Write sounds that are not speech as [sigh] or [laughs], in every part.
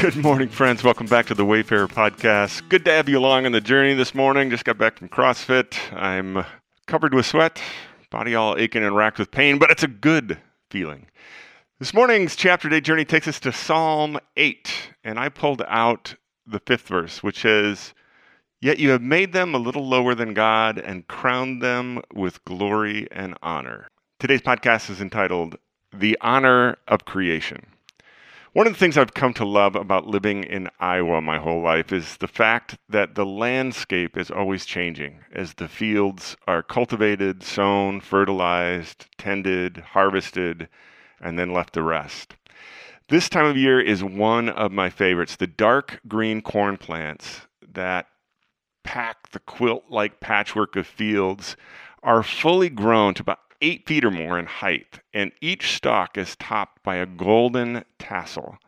Good morning, friends. Welcome back to the Wayfarer Podcast. Good to have you along on the journey this morning. Just got back from CrossFit. I'm covered with sweat, body all aching and racked with pain, but it's a good feeling. This morning's chapter day journey takes us to Psalm 8, and I pulled out the fifth verse, which says, Yet you have made them a little lower than God and crowned them with glory and honor. Today's podcast is entitled The Honor of Creation. One of the things I've come to love about living in Iowa my whole life is the fact that the landscape is always changing as the fields are cultivated, sown, fertilized, tended, harvested, and then left to rest. This time of year is one of my favorites. The dark green corn plants that pack the quilt like patchwork of fields are fully grown to about eight feet or more in height, and each stalk is topped by a golden tassel.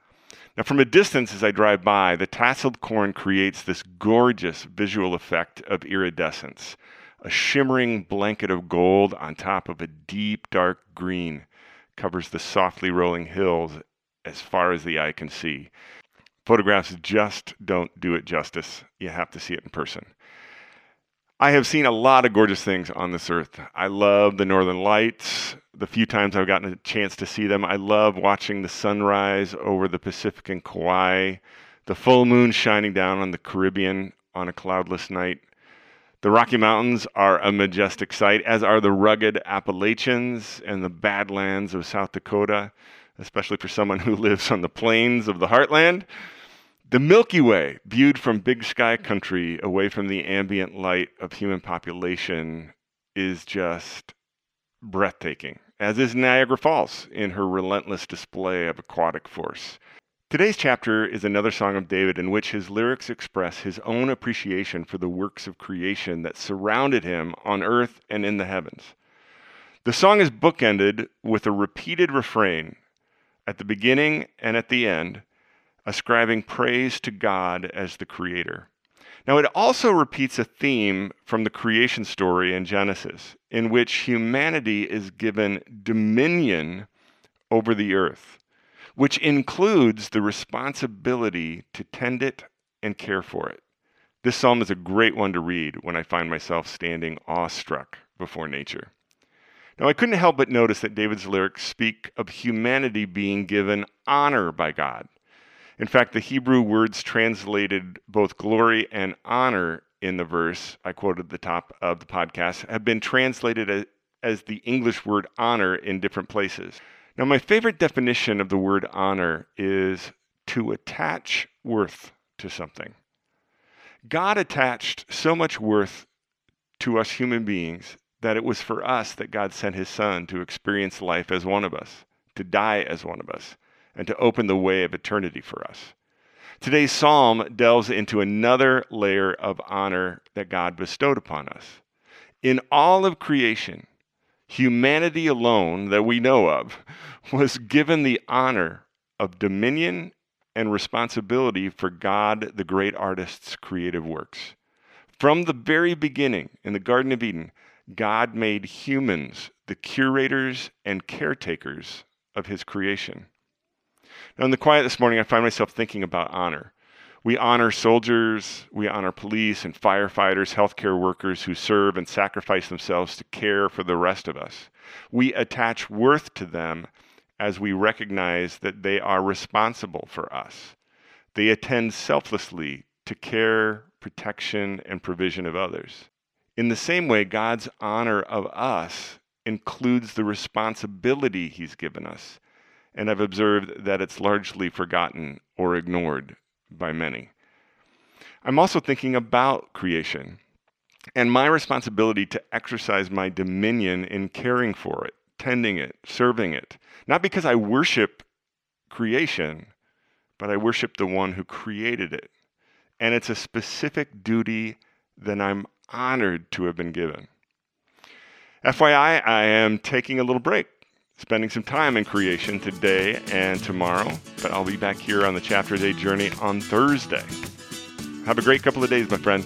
Now, from a distance as I drive by, the tasseled corn creates this gorgeous visual effect of iridescence, a shimmering blanket of gold on top of a deep dark green covers the softly rolling hills as far as the eye can see. Photographs just don't do it justice. You have to see it in person. I have seen a lot of gorgeous things on this earth. I love the northern lights. The few times I've gotten a chance to see them, I love watching the sunrise over the Pacific and Kauai, the full moon shining down on the Caribbean on a cloudless night. The Rocky Mountains are a majestic sight, as are the rugged Appalachians and the Badlands of South Dakota, especially for someone who [laughs] lives on the plains of the heartland. The Milky Way, viewed from big sky country away from the ambient light of human population, is just breathtaking, as is Niagara Falls in her relentless display of aquatic force. Today's chapter is another song of David in which his lyrics express his own appreciation for the works of creation that surrounded him on earth and in the heavens. The song is bookended with a repeated refrain at the beginning and at the end ascribing praise to God as the creator. Now, it also repeats a theme from the creation story in Genesis, in which humanity is given dominion over the earth, which includes the responsibility to tend it and care for it. This psalm is a great one to read when I find myself standing awestruck before nature. Now, I couldn't help but notice that David's lyrics speak of humanity being given honor by God in fact, the Hebrew words translated both glory and honor in the verse I quoted at the top of the podcast have been translated as, as the English word honor in different places. Now, my favorite definition of the word honor is to attach worth to something. God attached so much worth to us human beings that it was for us that God sent his son to experience life as one of us, to die as one of us and to open the way of eternity for us. Today's psalm delves into another layer of honor that God bestowed upon us. In all of creation, humanity alone that we know of [laughs] was given the honor of dominion and responsibility for God, the great artist's creative works. From the very beginning in the Garden of Eden, God made humans the curators and caretakers of his creation. Now, in the quiet this morning, I find myself thinking about honor. We honor soldiers, we honor police and firefighters, healthcare workers who serve and sacrifice themselves to care for the rest of us. We attach worth to them as we recognize that they are responsible for us. They attend selflessly to care, protection, and provision of others. In the same way, God's honor of us includes the responsibility He's given us and I've observed that it's largely forgotten or ignored by many. I'm also thinking about creation and my responsibility to exercise my dominion in caring for it, tending it, serving it. Not because I worship creation, but I worship the one who created it. And it's a specific duty that I'm honored to have been given. FYI, I am taking a little break spending some time in creation today and tomorrow, but I'll be back here on the Chapter Day journey on Thursday. Have a great couple of days, my friend.